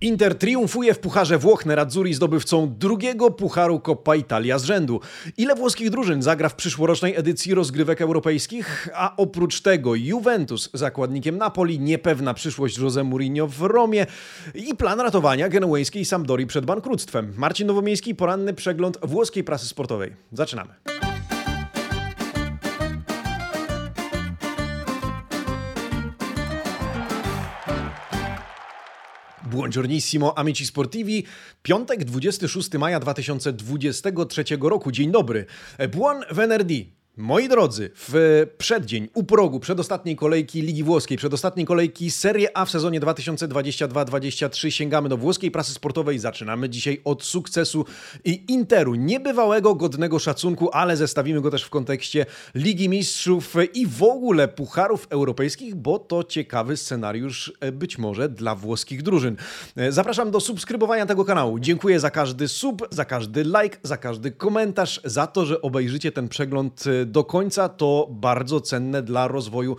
Inter triumfuje w Pucharze Włoch Nerazzurri zdobywcą drugiego Pucharu Coppa Italia z rzędu. Ile włoskich drużyn zagra w przyszłorocznej edycji rozgrywek europejskich? A oprócz tego Juventus zakładnikiem Napoli, niepewna przyszłość Jose Mourinho w Romie i plan ratowania genueńskiej Sampdori przed bankructwem. Marcin Nowomiejski, poranny przegląd włoskiej prasy sportowej. Zaczynamy. Buongiornissimo, amici sportivi. Piątek, 26 maja 2023 roku. Dzień dobry. Buon venerdì. Moi drodzy, w przeddzień, u progu przedostatniej kolejki Ligi Włoskiej, przedostatniej kolejki Serie A w sezonie 2022-2023 sięgamy do włoskiej prasy sportowej. Zaczynamy dzisiaj od sukcesu Interu. Niebywałego, godnego szacunku, ale zestawimy go też w kontekście Ligi Mistrzów i w ogóle Pucharów Europejskich, bo to ciekawy scenariusz e, być może dla włoskich drużyn. E, zapraszam do subskrybowania tego kanału. Dziękuję za każdy sub, za każdy like, za każdy komentarz, za to, że obejrzycie ten przegląd e, do końca, to bardzo cenne dla rozwoju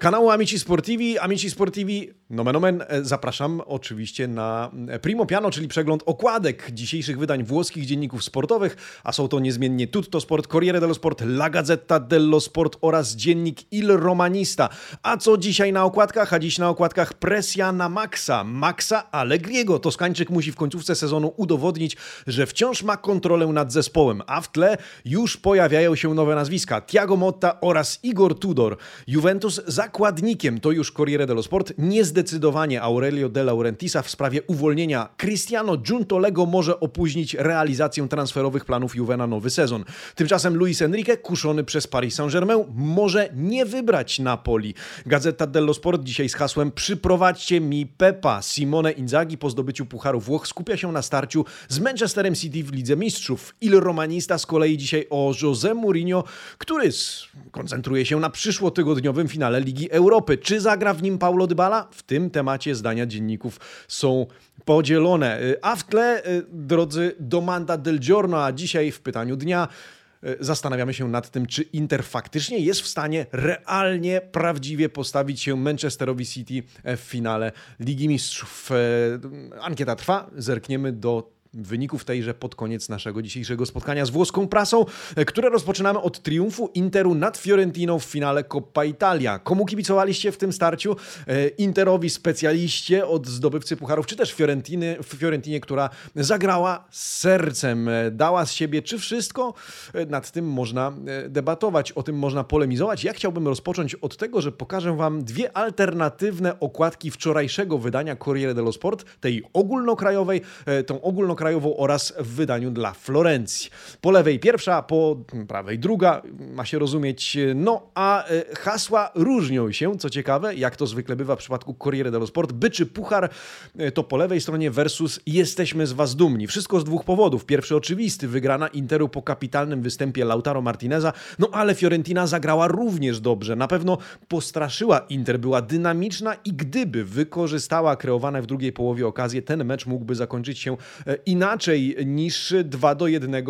kanału Amici Sportivi. Amici Sportivi, nomen omen, e, zapraszam oczywiście na e, Primo Piano, czyli przegląd okładek dzisiejszych wydań włoskich dzienników sportowych, a są to niezmiennie Tutto Sport, Corriere dello Sport, La Gazzetta dello Sport oraz dziennik Il Romanista. A co dzisiaj na okładkach? A dziś na okładkach presja na Maxa, Maxa Allegriego. Toskańczyk musi w końcówce sezonu udowodnić, że wciąż ma kontrolę nad zespołem, a w tle już pojawiają się nowe nazwiska. Thiago Motta oraz Igor Tudor. Juventus za zakładnikiem, to już Corriere dello Sport, niezdecydowanie Aurelio De Laurentisa w sprawie uwolnienia Cristiano Giuntolego może opóźnić realizację transferowych planów Juve na nowy sezon. Tymczasem Luis Enrique, kuszony przez Paris Saint-Germain, może nie wybrać Napoli. Gazeta dello Sport dzisiaj z hasłem Przyprowadźcie mi Pepa. Simone Inzaghi po zdobyciu Pucharu Włoch skupia się na starciu z Manchesterem City w Lidze Mistrzów. Il Romanista z kolei dzisiaj o José Mourinho, który koncentruje się na przyszłotygodniowym finale Ligi Ligi Europy. Czy zagra w nim Paulo Dybala? W tym temacie zdania dzienników są podzielone. A w tle, y, drodzy, domanda del giorno, a dzisiaj w pytaniu dnia y, zastanawiamy się nad tym, czy Inter faktycznie jest w stanie realnie, prawdziwie postawić się Manchesterowi City w finale Ligi Mistrzów. Y, ankieta trwa, zerkniemy do wyników tejże pod koniec naszego dzisiejszego spotkania z włoską prasą, e, które rozpoczynamy od triumfu Interu nad Fiorentiną w finale Coppa Italia. Komu kibicowaliście w tym starciu? E, Interowi specjaliście od zdobywcy pucharów, czy też Fiorentiny, Fiorentinie, która zagrała sercem, e, dała z siebie czy wszystko? Nad tym można debatować, o tym można polemizować. Ja chciałbym rozpocząć od tego, że pokażę Wam dwie alternatywne okładki wczorajszego wydania Corriere dello Sport, tej ogólnokrajowej, tą ogólnokrajową krajową oraz w wydaniu dla Florencji. Po lewej pierwsza, po prawej druga, ma się rozumieć. No a e, hasła różnią się, co ciekawe, jak to zwykle bywa w przypadku Corriere dello Sport. Byczy puchar e, to po lewej stronie versus jesteśmy z was dumni. Wszystko z dwóch powodów. Pierwszy oczywisty, wygrana Interu po kapitalnym występie Lautaro Martineza, no ale Fiorentina zagrała również dobrze. Na pewno postraszyła Inter, była dynamiczna i gdyby wykorzystała kreowane w drugiej połowie okazję, ten mecz mógłby zakończyć się e, inaczej niż 2 do 1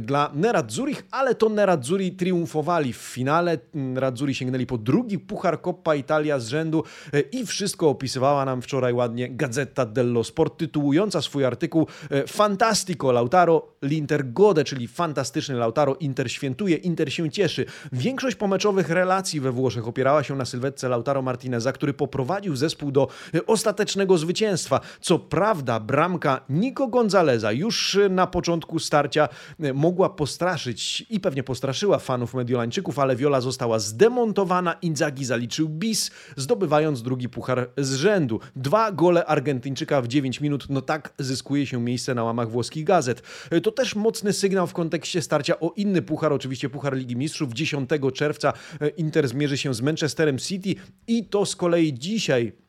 dla Nerazzurich, ale to Nerazzurri triumfowali w finale. Nerazzurri sięgnęli po drugi puchar Coppa Italia z rzędu i wszystko opisywała nam wczoraj ładnie Gazeta dello Sport, tytułująca swój artykuł e, Fantastico Lautaro, l'Inter gode, czyli fantastyczny Lautaro, Inter świętuje, Inter się cieszy. Większość pomeczowych relacji we Włoszech opierała się na sylwetce Lautaro Martineza, który poprowadził zespół do e, ostatecznego zwycięstwa. Co prawda bramka Nico Gonzalez Zaleza już na początku starcia e, mogła postraszyć i pewnie postraszyła fanów Mediolańczyków, ale Viola została zdemontowana. Inzaghi zaliczył bis, zdobywając drugi puchar z rzędu. Dwa gole Argentyńczyka w 9 minut, no tak zyskuje się miejsce na łamach włoskich gazet. E, to też mocny sygnał w kontekście starcia o inny puchar, oczywiście Puchar Ligi Mistrzów. 10 czerwca e, Inter zmierzy się z Manchesterem City i to z kolei dzisiaj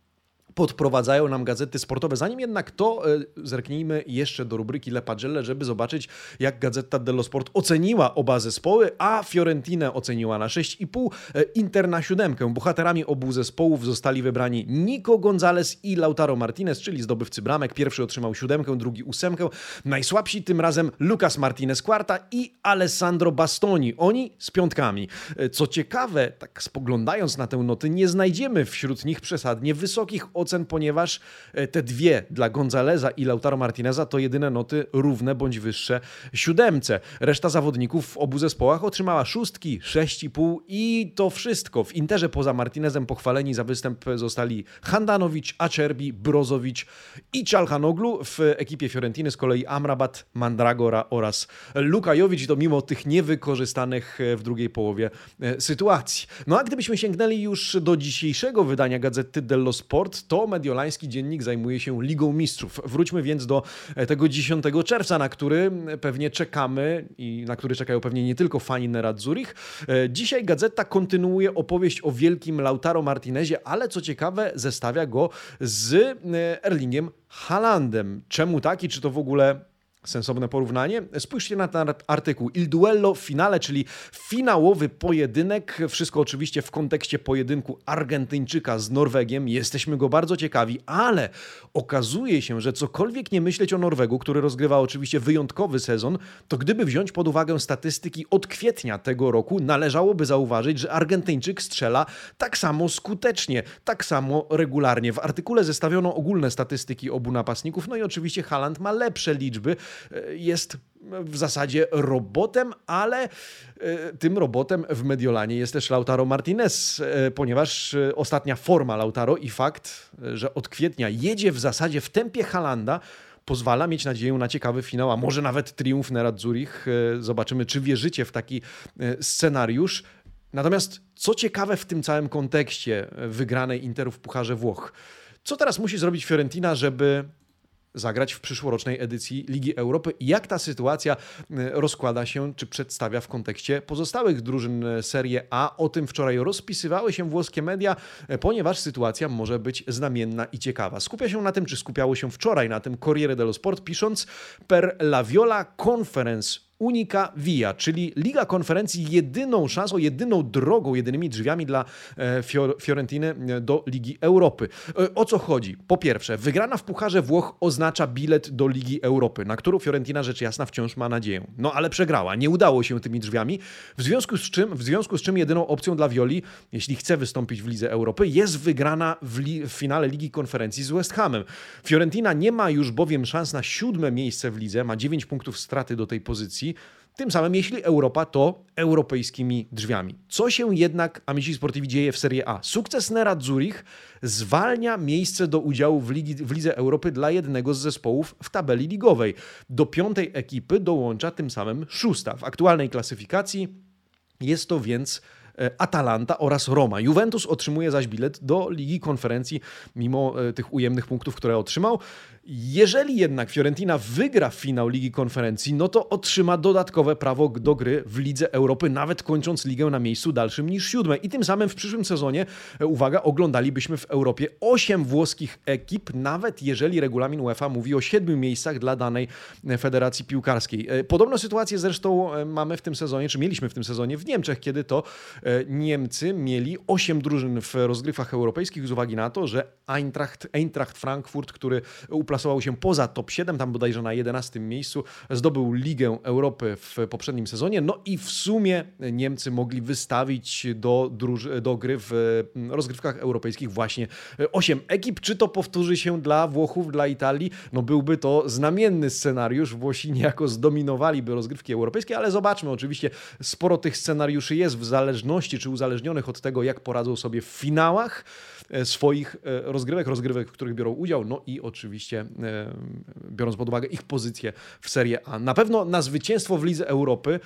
podprowadzają nam gazety sportowe. Zanim jednak to, e, zerknijmy jeszcze do rubryki Le Pagelle, żeby zobaczyć, jak Gazeta dello Sport oceniła oba zespoły, a Fiorentinę oceniła na 6,5, e, Inter na 7. Bohaterami obu zespołów zostali wybrani Nico Gonzalez i Lautaro Martinez, czyli zdobywcy bramek. Pierwszy otrzymał 7, drugi 8. Najsłabsi tym razem Lucas Martinez Quarta i Alessandro Bastoni. Oni z piątkami. E, co ciekawe, tak spoglądając na tę notę, nie znajdziemy wśród nich przesadnie wysokich od ocen, ponieważ e, te dwie dla Gonzaleza i Lautaro Martineza to jedyne noty równe bądź wyższe siódemce. Reszta zawodników w obu zespołach otrzymała szóstki, sześć i pół i to wszystko. W Interze poza Martinezem pochwaleni za występ zostali Handanowicz, Acerbi, Brozowicz i Czalhanoglu. W ekipie Fiorentiny z kolei Amrabat, Mandragora oraz Lukajowicz, to mimo tych niewykorzystanych w drugiej połowie e, sytuacji. No a gdybyśmy sięgnęli już do dzisiejszego wydania Gazety dello Sport, to mediolański dziennik zajmuje się Ligą Mistrzów. Wróćmy więc do e, tego 10 czerwca, na który pewnie czekamy i na który czekają pewnie nie tylko fani Nerad Zurich. E, dzisiaj gazeta kontynuuje opowieść o wielkim Lautaro Martinezie, ale co ciekawe, zestawia go z Erlingiem Haalandem. Czemu taki? Czy to w ogóle sensowne porównanie. Spójrzcie na ten artykuł. Il duello finale, czyli finałowy pojedynek. Wszystko oczywiście w kontekście pojedynku Argentyńczyka z Norwegiem. Jesteśmy go bardzo ciekawi, ale okazuje się, że cokolwiek nie myśleć o Norwegu, który rozgrywa oczywiście wyjątkowy sezon, to gdyby wziąć pod uwagę statystyki od kwietnia tego roku, należałoby zauważyć, że Argentyńczyk strzela tak samo skutecznie, tak samo regularnie. W artykule zestawiono ogólne statystyki obu napastników, no i oczywiście Haaland ma lepsze liczby, jest w zasadzie robotem, ale e, tym robotem w Mediolanie jest też Lautaro Martinez, e, ponieważ e, ostatnia forma Lautaro i fakt, że od kwietnia jedzie w zasadzie w tempie Halanda, pozwala mieć nadzieję na ciekawy finał, a może nawet triumf Nerad Zurich. Zobaczymy, czy wierzycie w taki scenariusz. Natomiast co ciekawe w tym całym kontekście wygranej Interu w Pucharze Włoch, co teraz musi zrobić Fiorentina, żeby zagrać w przyszłorocznej edycji Ligi Europy jak ta sytuacja e, rozkłada się czy przedstawia w kontekście pozostałych drużyn e, Serie A. O tym wczoraj rozpisywały się włoskie media, e, ponieważ sytuacja może być znamienna i ciekawa. Skupia się na tym, czy skupiało się wczoraj na tym Corriere dello Sport, pisząc per la Viola Conference Unica Via, czyli Liga Konferencji jedyną szansą, jedyną drogą, jedynymi drzwiami dla e, Fiorentiny e, do Ligi Europy. E, o co chodzi? Po pierwsze, wygrana w Pucharze Włoch oznacza bilet do Ligi Europy, na którą Fiorentina rzecz jasna wciąż ma nadzieję. No ale przegrała, nie udało się tymi drzwiami, w związku z czym, w związku z czym jedyną opcją dla Violi, jeśli chce wystąpić w Lidze Europy, jest wygrana w, li w finale Ligi Konferencji z West Hamem. Fiorentina nie ma już bowiem szans na siódme miejsce w lidze, ma 9 punktów straty do tej pozycji, tym samym, jeśli Europa, to europejskimi drzwiami. Co się jednak, Amici Sportivi, dzieje w Serie A? Sukces Nerad Zurich zwalnia miejsce do udziału w, Ligi, w Lidze Europy dla jednego z zespołów w tabeli ligowej. Do piątej ekipy dołącza tym samym szósta. W aktualnej klasyfikacji jest to więc e, Atalanta oraz Roma. Juventus otrzymuje zaś bilet do Ligi Konferencji, mimo e, tych ujemnych punktów, które otrzymał. Jeżeli jednak Fiorentina wygra finał Ligi Konferencji, no to otrzyma dodatkowe prawo do gry w Lidze Europy, nawet kończąc ligę na miejscu dalszym niż siódme. I tym samym w przyszłym sezonie, e, uwaga, oglądalibyśmy w Europie osiem włoskich ekip, nawet jeżeli regulamin UEFA mówi o siedmiu miejscach dla danej e, federacji piłkarskiej. E, podobną sytuację zresztą mamy w tym sezonie, czy mieliśmy w tym sezonie w Niemczech, kiedy to Niemcy mieli osiem drużyn w rozgrywkach europejskich z uwagi na to, że Eintracht, Eintracht Frankfurt, który uplasował wyplasował się poza top 7, tam bodajże na 11 miejscu, zdobył Ligę Europy w poprzednim sezonie, no i w sumie Niemcy mogli wystawić do, do gry w mm, rozgrywkach europejskich właśnie 8 ekip. Czy to powtórzy się dla Włochów, dla Italii? No byłby to znamienny scenariusz. Włosi niejako zdominowaliby rozgrywki europejskie, ale zobaczmy, oczywiście sporo tych scenariuszy jest w zależności czy uzależnionych od tego, jak poradzą sobie w finałach. E, swoich e, rozgrywek, rozgrywek, w których biorą udział, no i oczywiście e, biorąc pod uwagę ich pozycję w Serie A. Na pewno na zwycięstwo w Lidze Europy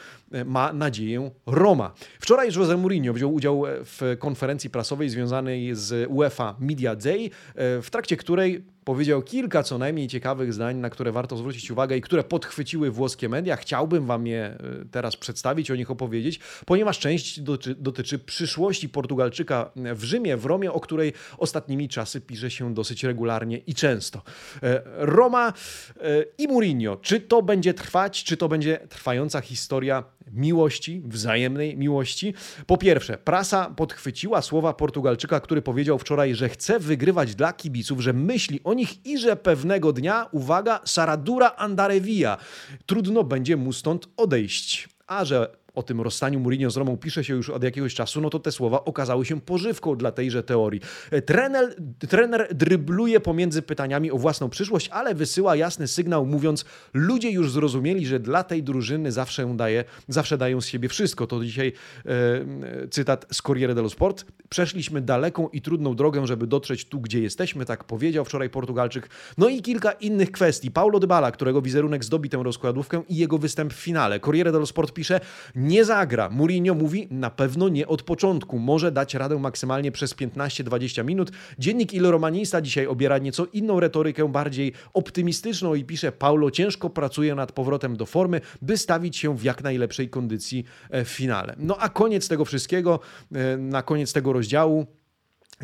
ma nadzieję Roma. Wczoraj Jose Mourinho wziął udział w konferencji prasowej związanej z UEFA Media Day, w trakcie której powiedział kilka co najmniej ciekawych zdań, na które warto zwrócić uwagę i które podchwyciły włoskie media. Chciałbym Wam je e, teraz przedstawić, o nich opowiedzieć, ponieważ część dotyczy, dotyczy przyszłości Portugalczyka w Rzymie, w Romie, o której ostatnimi czasy pisze się dosyć regularnie i często. E, Roma e, i Mourinho. Czy to będzie trwać, czy to będzie trwająca historia miłości, wzajemnej miłości. Po pierwsze, prasa podchwyciła słowa Portugalczyka, który powiedział wczoraj, że chce wygrywać dla kibiców, że myśli o nich i że pewnego dnia, uwaga, Saradura Andarevia, trudno będzie mu stąd odejść. A że o tym rozstaniu Mourinho z Romą pisze się już od jakiegoś czasu, no to te słowa okazały się pożywką dla tejże teorii. Trener, trener drybluje pomiędzy pytaniami o własną przyszłość, ale wysyła jasny sygnał, mówiąc: Ludzie już zrozumieli, że dla tej drużyny zawsze, daje, zawsze dają z siebie wszystko. To dzisiaj e, cytat z Corriere dello Sport. Przeszliśmy daleką i trudną drogę, żeby dotrzeć tu, gdzie jesteśmy, tak powiedział wczoraj Portugalczyk. No i kilka innych kwestii. Paulo Dybala, którego wizerunek zdobi tę rozkładówkę i jego występ w finale. Corriere dello Sport pisze: Nie zagra. Mourinho mówi: Na pewno nie od początku. Może dać radę maksymalnie przez 15-20 minut. Dziennik Il Romanista dzisiaj obiera nieco inną retorykę, bardziej optymistyczną i pisze: Paulo ciężko pracuje nad powrotem do formy, by stawić się w jak najlepszej kondycji e, w finale. No a koniec tego wszystkiego, e, na koniec tego rozdziału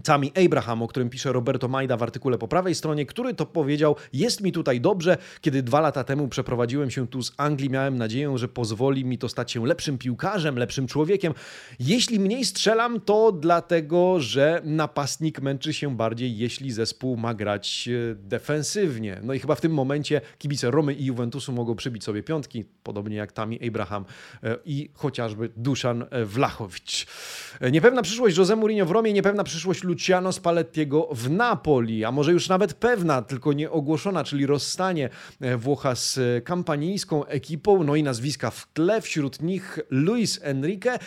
Sami Abraham, o którym pisze Roberto Majda w artykule po prawej stronie, który to powiedział: Jest mi tutaj dobrze. Kiedy dwa lata temu przeprowadziłem się tu z Anglii, miałem nadzieję, że pozwoli mi to stać się lepszym piłkarzem, lepszym człowiekiem. Jeśli mniej strzelam, to dlatego, że napastnik męczy się bardziej, jeśli zespół ma grać e, defensywnie. No i chyba w tym momencie kibice Romy i Juventusu mogą przybić sobie piątki, podobnie jak Tami Abraham e, i chociażby Duszan Wlachowicz. E, niepewna przyszłość Jose Mourinho w Romie, niepewna przyszłość Luciano Spallettiego w Napoli, a może już nawet pewna, tylko nie ogłoszona, czyli rozstanie e, Włocha z kampanijską ekipą, no i nazwiska w tle, wśród nich Luis Enrique,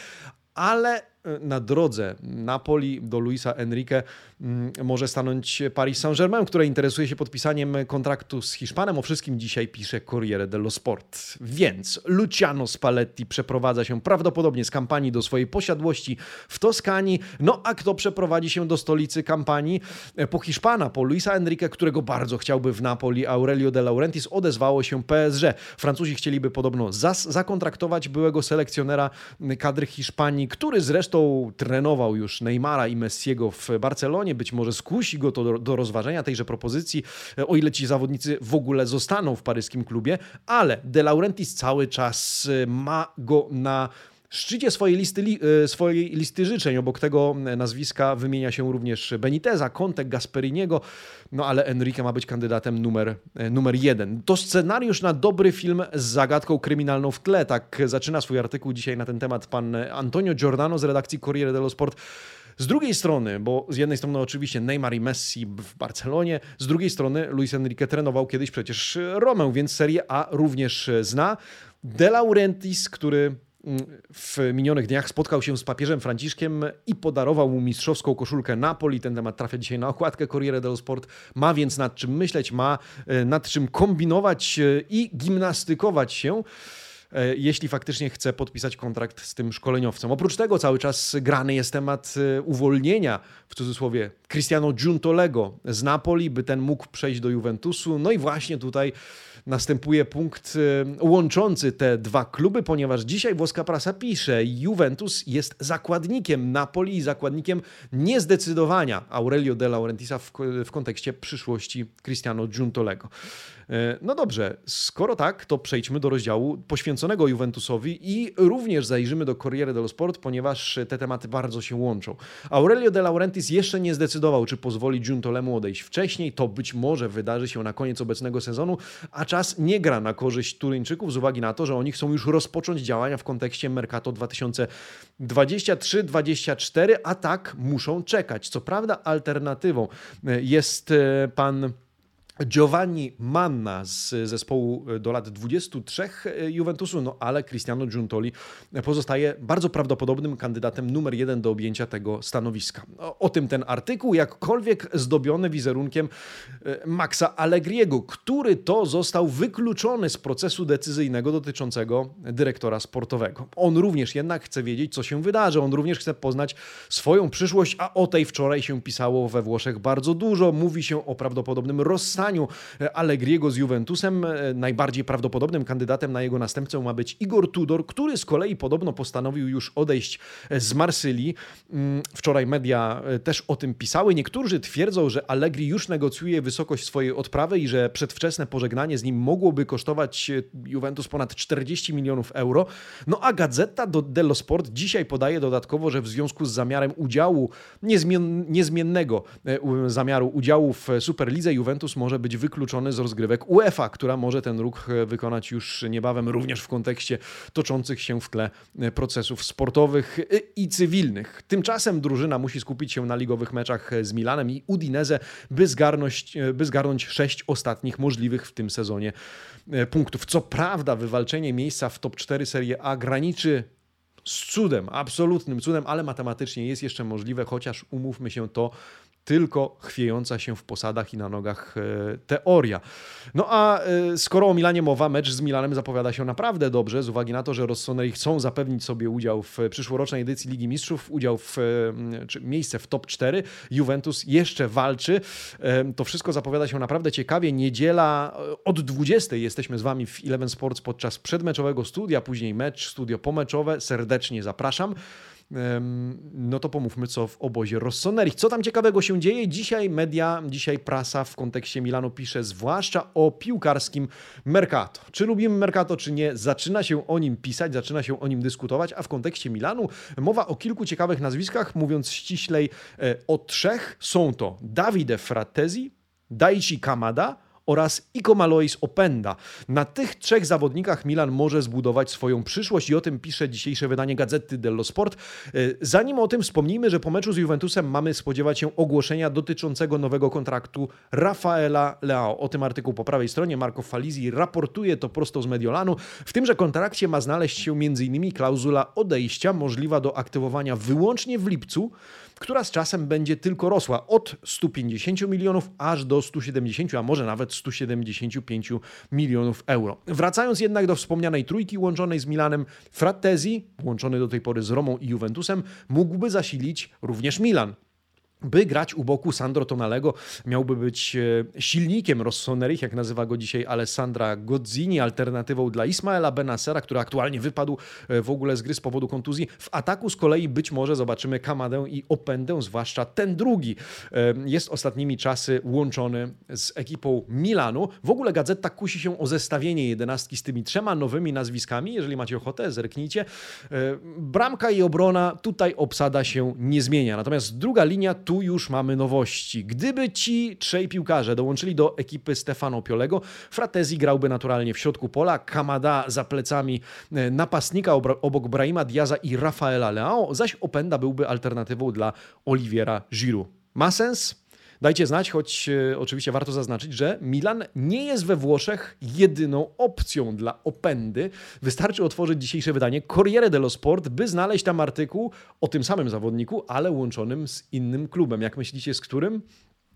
ale na drodze Napoli do Luisa Enrique mm, może stanąć Paris Saint-Germain, które interesuje się podpisaniem kontraktu z Hiszpanem. O wszystkim dzisiaj pisze Corriere dello Sport. Więc Luciano Spalletti przeprowadza się prawdopodobnie z kampanii do swojej posiadłości w Toskanii. No a kto przeprowadzi się do stolicy kampanii? Po Hiszpana, po Luisa Enrique, którego bardzo chciałby w Napoli Aurelio de Laurentiis, odezwało się PSG. Francuzi chcieliby podobno zakontraktować byłego selekcjonera kadry Hiszpanii, który zresztą Zresztą trenował już Neymara i Messiego w Barcelonie. Być może skusi go to do, do rozważenia tejże propozycji, o ile ci zawodnicy w ogóle zostaną w paryskim klubie, ale De Laurentiis cały czas ma go na szczycie swojej listy, e, swojej listy życzeń. Obok tego nazwiska wymienia się również Beniteza, Conte, Gasperiniego, no ale Enrique ma być kandydatem numer, e, numer jeden. To scenariusz na dobry film z zagadką kryminalną w tle. Tak zaczyna swój artykuł dzisiaj na ten temat pan Antonio Giordano z redakcji Corriere dello Sport. Z drugiej strony, bo z jednej strony oczywiście Neymar i Messi w Barcelonie, z drugiej strony Luis Enrique trenował kiedyś przecież Romę, więc Serie A również zna. De Laurentiis, który w minionych dniach spotkał się z papieżem Franciszkiem i podarował mu mistrzowską koszulkę Napoli. Ten temat trafia dzisiaj na okładkę Corriere dello Sport. Ma więc nad czym myśleć, ma e, nad czym kombinować e, i gimnastykować się jeśli faktycznie chce podpisać kontrakt z tym szkoleniowcem. Oprócz tego cały czas grany jest temat uwolnienia, w cudzysłowie, Cristiano Giuntolego z Napoli, by ten mógł przejść do Juventusu. No i właśnie tutaj następuje punkt y, łączący te dwa kluby, ponieważ dzisiaj włoska prasa pisze, Juventus jest zakładnikiem Napoli i zakładnikiem niezdecydowania Aurelio de Laurentisa w, w kontekście przyszłości Cristiano Giuntolego. E, no dobrze, skoro tak, to przejdźmy do rozdziału poświęconego Juventusowi i również zajrzymy do Corriere dello Sport, ponieważ te tematy bardzo się łączą. Aurelio de Laurentiis jeszcze nie zdecydował, czy pozwoli Giuntolemu odejść wcześniej. To być może wydarzy się na koniec obecnego sezonu, a czas nie gra na korzyść Turyńczyków z uwagi na to, że oni chcą już rozpocząć działania w kontekście Mercato 2023-2024, a tak muszą czekać. Co prawda alternatywą e, jest e, pan Giovanni Manna z zespołu do lat 23 Juventusu, no ale Cristiano Giuntoli pozostaje bardzo prawdopodobnym kandydatem numer jeden do objęcia tego stanowiska. O, o tym ten artykuł, jakkolwiek zdobiony wizerunkiem e, Maxa Allegriego, który to został wykluczony z procesu decyzyjnego dotyczącego dyrektora sportowego. On również jednak chce wiedzieć, co się wydarzy, on również chce poznać swoją przyszłość, a o tej wczoraj się pisało we Włoszech bardzo dużo. Mówi się o prawdopodobnym rozstaniu spotkaniu Allegriego z Juventusem e, najbardziej prawdopodobnym kandydatem na jego następcę ma być Igor Tudor, który z kolei podobno postanowił już odejść z Marsylii. Mm, wczoraj media e, też o tym pisały. Niektórzy twierdzą, że Allegri już negocjuje wysokość swojej odprawy i że przedwczesne pożegnanie z nim mogłoby kosztować e, Juventus ponad 40 milionów euro. No a Gazeta dello Sport dzisiaj podaje dodatkowo, że w związku z zamiarem udziału, niezmien, niezmiennego zamiaru udziału w Superlidze Juventus może być wykluczony z rozgrywek UEFA, która może ten ruch wykonać już niebawem również w kontekście toczących się w tle procesów sportowych i cywilnych. Tymczasem drużyna musi skupić się na ligowych meczach z Milanem i Udinese, by zgarnąć, by zgarnąć sześć ostatnich możliwych w tym sezonie punktów. Co prawda wywalczenie miejsca w top 4 Serie A graniczy z cudem, absolutnym cudem, ale matematycznie jest jeszcze możliwe, chociaż umówmy się, to tylko chwiejąca się w posadach i na nogach e, teoria. No a e, skoro o Milanie mowa, mecz z Milanem zapowiada się naprawdę dobrze, z uwagi na to, że Rossoneri chcą zapewnić sobie udział w przyszłorocznej edycji Ligi Mistrzów, udział w miejsce w top 4. Juventus jeszcze walczy. E, to wszystko zapowiada się naprawdę ciekawie. Niedziela od 20 jesteśmy z Wami w Eleven Sports podczas przedmeczowego studia, później mecz, studio pomeczowe. Serdecznie zapraszam no to pomówmy, co w obozie Rossoneri. Co tam ciekawego się dzieje? Dzisiaj media, dzisiaj prasa w kontekście Milanu pisze zwłaszcza o piłkarskim Mercato. Czy lubimy Mercato, czy nie? Zaczyna się o nim pisać, zaczyna się o nim dyskutować, a w kontekście Milanu mowa o kilku ciekawych nazwiskach, mówiąc ściślej e, o trzech. Są to Davide Fratesi, Daichi Kamada, oraz Iko Malois Openda. Na tych trzech zawodnikach Milan może zbudować swoją przyszłość i o tym pisze dzisiejsze wydanie Gazety dello Sport. E, zanim o tym wspomnijmy, że po meczu z Juventusem mamy spodziewać się ogłoszenia dotyczącego nowego kontraktu Rafaela Leao. O tym artykuł po prawej stronie Marco Falizi raportuje to prosto z Mediolanu. W tymże kontrakcie ma znaleźć się m.in. klauzula odejścia możliwa do aktywowania wyłącznie w lipcu która z czasem będzie tylko rosła od 150 milionów aż do 170, a może nawet 175 milionów euro. Wracając jednak do wspomnianej trójki łączonej z Milanem, Frattesi, łączony do tej pory z Romą i Juventusem, mógłby zasilić również Milan. By grać u boku Sandro Tonalego, miałby być e, silnikiem Rossonerich, jak nazywa go dzisiaj Alessandra Gozzini, alternatywą dla Ismaela Benasera, który aktualnie wypadł e, w ogóle z gry z powodu kontuzji. W ataku z kolei być może zobaczymy Kamadę i Opendę, zwłaszcza ten drugi. E, jest ostatnimi czasy łączony z ekipą Milanu. W ogóle gazeta kusi się o zestawienie jedenastki z tymi trzema nowymi nazwiskami. Jeżeli macie ochotę, zerknijcie. Bramka i obrona, tutaj obsada się nie zmienia. Natomiast druga linia tu już mamy nowości. Gdyby ci trzej piłkarze dołączyli do ekipy Stefano Piolego, Fratezi grałby naturalnie w środku pola, Kamada za plecami e, napastnika obok Brahima Diaza i Rafaela Leao, zaś Openda byłby alternatywą dla Oliviera Giroud. Ma sens? Dajcie znać, choć e, oczywiście warto zaznaczyć, że Milan nie jest we Włoszech jedyną opcją dla Opendy. Wystarczy otworzyć dzisiejsze wydanie Corriere dello Sport, by znaleźć tam artykuł o tym samym zawodniku, ale łączonym z innym klubem. Jak myślicie, z którym?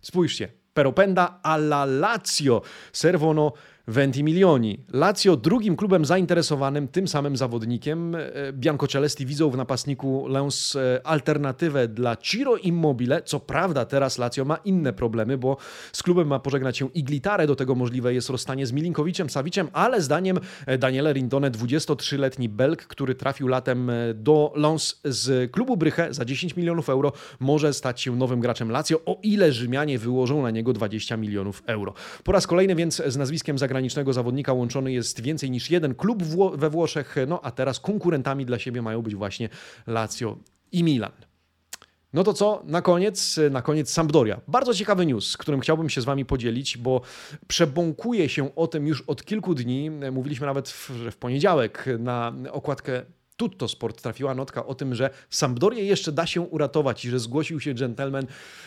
Spójrzcie. Per Openda alla Lazio. Servono 20 milioni. Lazio drugim klubem zainteresowanym tym samym zawodnikiem. E, Bianco Celesti widzą w napastniku Lens e, alternatywę dla Ciro Immobile. Co prawda teraz Lazio ma inne problemy, bo z klubem ma pożegnać się Iglitare, do tego możliwe jest rozstanie z Milinkowiczem, Sawiciem, ale zdaniem e, Daniele Rindone, 23-letni Belg, który trafił latem do Lens z klubu Bryche za 10 milionów euro, może stać się nowym graczem Lazio, o ile Rzymianie wyłożą na niego 20 milionów euro. Po raz kolejny więc z nazwiskiem zagranicznym zagranicznego zawodnika łączony jest więcej niż jeden klub we Włoszech, no a teraz konkurentami dla siebie mają być właśnie Lazio i Milan. No to co? Na koniec, na koniec Sampdoria. Bardzo ciekawy news, którym chciałbym się z Wami podzielić, bo przebąkuje się o tym już od kilku dni. Mówiliśmy nawet w, w poniedziałek na okładkę Tutto Sport trafiła notka o tym, że Sampdorię jeszcze da się uratować i że zgłosił się gentleman,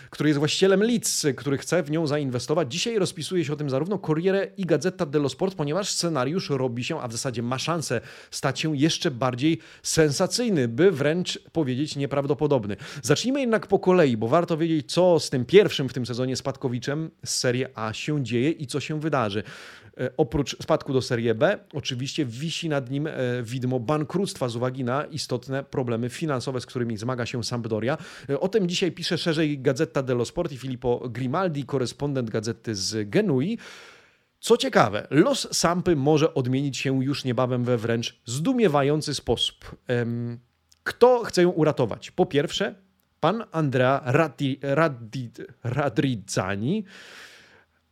który jest właścicielem Leeds, który chce w nią zainwestować. Dzisiaj rozpisuje się o tym zarówno Corriere i Gazeta dello Sport, ponieważ scenariusz robi się, a w zasadzie ma szansę stać się jeszcze bardziej sensacyjny, by wręcz powiedzieć nieprawdopodobny. Zacznijmy jednak po kolei, bo warto wiedzieć, co z tym pierwszym w tym sezonie spadkowiczem z Serie A się dzieje i co się wydarzy. E, oprócz spadku do Serie B, oczywiście wisi nad nim e, widmo bankructwa z uwagi na istotne problemy finansowe, z którymi zmaga się Sampdoria. E, o tym dzisiaj pisze szerzej Gazeta dello Sport i Filippo Grimaldi, korespondent gazety z Genui. Co ciekawe, los Sampy może odmienić się już niebawem we wręcz zdumiewający sposób. Kto chce ją uratować? Po pierwsze, pan Andrea Radri, Radri, Radrizzani,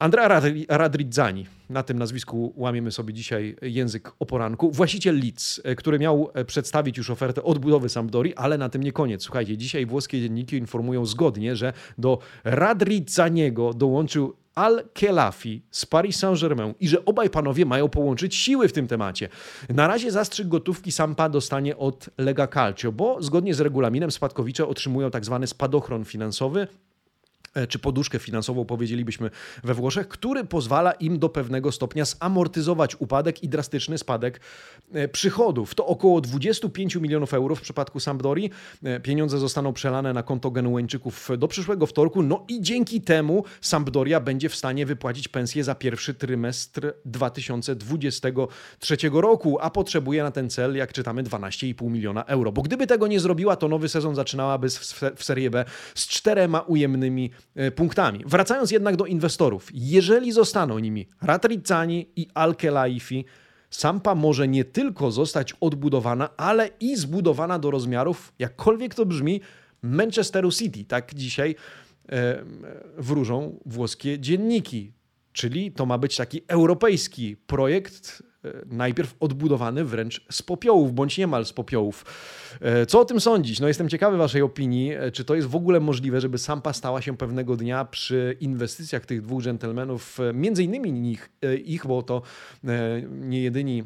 Andrea Radrizzani, na tym nazwisku łamiemy sobie dzisiaj język o poranku, właściciel Leeds, e, który miał e, przedstawić już ofertę odbudowy Sampdori, ale na tym nie koniec. Słuchajcie, dzisiaj włoskie dzienniki informują zgodnie, że do Radrizzaniego dołączył Al-Khelafi z Paris Saint-Germain i że obaj panowie mają połączyć siły w tym temacie. Na razie zastrzyk gotówki Sampa dostanie od Lega Calcio, bo zgodnie z regulaminem spadkowicze otrzymują tak zwany spadochron finansowy, czy poduszkę finansową, powiedzielibyśmy we Włoszech, który pozwala im do pewnego stopnia zamortyzować upadek i drastyczny spadek e, przychodów. To około 25 milionów euro w przypadku Sampdori. E, pieniądze zostaną przelane na konto Genueńczyków do przyszłego wtorku, no i dzięki temu Sampdoria będzie w stanie wypłacić pensję za pierwszy trymestr 2023 roku, a potrzebuje na ten cel, jak czytamy, 12,5 miliona euro. Bo gdyby tego nie zrobiła, to nowy sezon zaczynałaby w Serie B z czterema ujemnymi E, punktami. Wracając jednak do inwestorów, jeżeli zostaną nimi Ratrizzani i Al-Khelaifi, Sampa może nie tylko zostać odbudowana, ale i zbudowana do rozmiarów, jakkolwiek to brzmi, Manchesteru City. Tak dzisiaj e, wróżą włoskie dzienniki. Czyli to ma być taki europejski projekt E, najpierw odbudowany wręcz z popiołów, bądź niemal z popiołów. E, co o tym sądzić? No jestem ciekawy Waszej opinii. E, czy to jest w ogóle możliwe, żeby Sampa stała się pewnego dnia przy inwestycjach tych dwóch dżentelmenów, między innymi ich, ich bo to nie jedyni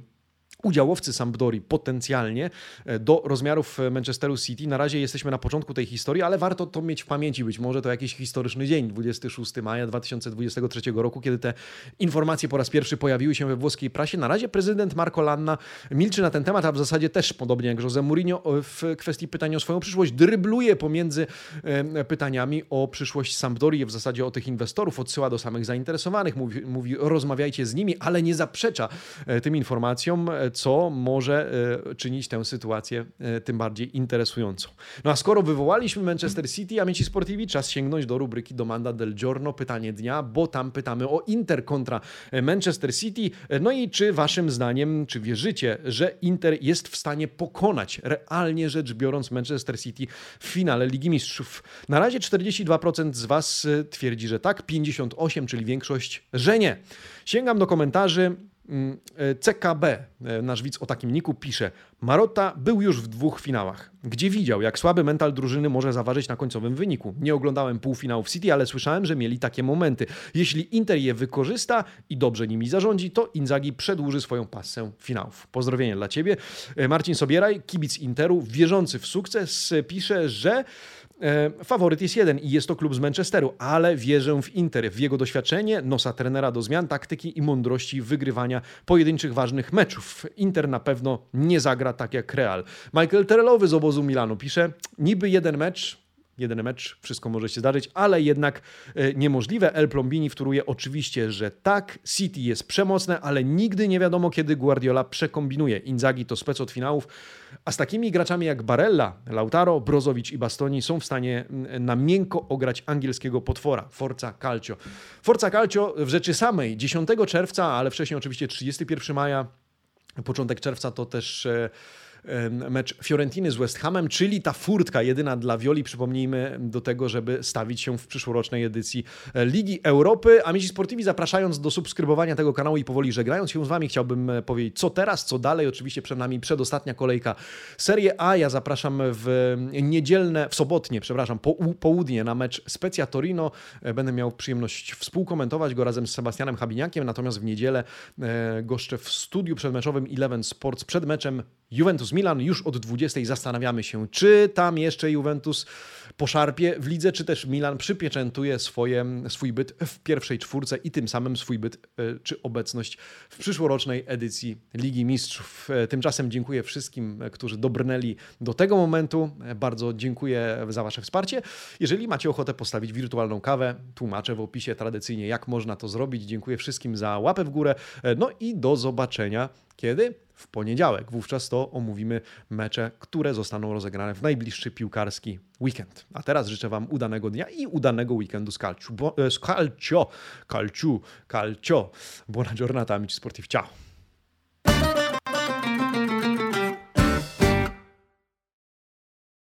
udziałowcy Sampdori potencjalnie e, do rozmiarów e, Manchesteru City. Na razie jesteśmy na początku tej historii, ale warto to mieć w pamięci. Być może to jakiś historyczny dzień, 26 maja 2023 roku, kiedy te informacje po raz pierwszy pojawiły się we włoskiej prasie. Na razie prezydent Marco Lanna milczy na ten temat, a w zasadzie też podobnie jak Jose Mourinho w kwestii pytania o swoją przyszłość, drybluje pomiędzy e, pytaniami o przyszłość Sampdori, w zasadzie o tych inwestorów, odsyła do samych zainteresowanych, mówi, mówi rozmawiajcie z nimi, ale nie zaprzecza tym informacjom, co może e, czynić tę sytuację e, tym bardziej interesującą. No a skoro wywołaliśmy Manchester City, Amici Sportivi, czas sięgnąć do rubryki Domanda del Giorno, pytanie dnia, bo tam pytamy o Inter kontra e, Manchester City. No i czy waszym zdaniem, czy wierzycie, że Inter jest w stanie pokonać realnie rzecz biorąc Manchester City w finale Ligi Mistrzów? Na razie 42% z was twierdzi, że tak, 58%, czyli większość, że nie. Sięgam do komentarzy. Mm, e, CKB, e, nasz widz o takim niku, pisze: Marotta był już w dwóch finałach, gdzie widział, jak słaby mental drużyny może zaważyć na końcowym wyniku. Nie oglądałem półfinałów City, ale słyszałem, że mieli takie momenty. Jeśli Inter je wykorzysta i dobrze nimi zarządzi, to Inzaghi przedłuży swoją pasę finałów. Pozdrowienia dla Ciebie. E, Marcin Sobieraj, kibic Interu, wierzący w sukces, pisze, że faworyt jest jeden i jest to klub z Manchesteru, ale wierzę w Inter, w jego doświadczenie, nosa trenera do zmian, taktyki i mądrości wygrywania pojedynczych ważnych meczów. Inter na pewno nie zagra tak jak Real. Michael Terrelowy z obozu Milanu pisze, niby jeden mecz, jeden mecz, wszystko może się zdarzyć, ale jednak e, niemożliwe. El Plombini wtóruje oczywiście, że tak, City jest przemocne, ale nigdy nie wiadomo, kiedy Guardiola przekombinuje. Inzaghi to spec od finałów, a z takimi graczami jak Barella, Lautaro, Brozowicz i Bastoni są w stanie na miękko ograć angielskiego potwora, Forza Calcio. Forza Calcio w rzeczy samej 10 czerwca, ale wcześniej oczywiście 31 maja, początek czerwca to też e, mecz Fiorentiny z West Hamem, czyli ta furtka jedyna dla Violi, przypomnijmy, do tego, żeby stawić się w przyszłorocznej edycji e, Ligi Europy. Amici Sportivi zapraszając do subskrybowania tego kanału i powoli żegnając się z Wami, chciałbym e, powiedzieć, co teraz, co dalej. Oczywiście przed nami przedostatnia kolejka Serie A. Ja zapraszam w niedzielne, w sobotnie, przepraszam, po, południe na mecz Specja Torino. E, będę miał przyjemność współkomentować go razem z Sebastianem Habiniakiem, natomiast w niedzielę goszczę w studiu przedmeczowym Eleven Sports przed meczem Juventus Milan już od 20 zastanawiamy się, czy tam jeszcze Juventus poszarpie w lidze, czy też Milan przypieczętuje swoje, swój byt w pierwszej czwórce i tym samym swój byt e, czy obecność w przyszłorocznej edycji Ligi Mistrzów. E, tymczasem dziękuję wszystkim, e, którzy dobrnęli do tego momentu. Bardzo dziękuję za Wasze wsparcie. Jeżeli macie ochotę postawić wirtualną kawę, tłumaczę w opisie tradycyjnie, jak można to zrobić. Dziękuję wszystkim za łapę w górę. No i do zobaczenia kiedy? W poniedziałek. Wówczas to omówimy mecze, które zostaną rozegrane w najbliższy piłkarski weekend. A teraz życzę Wam udanego dnia i udanego weekendu z calcio. Bo, e, z calcio, calcio, calcio. Buona giornata, amici sportivi. Ciao.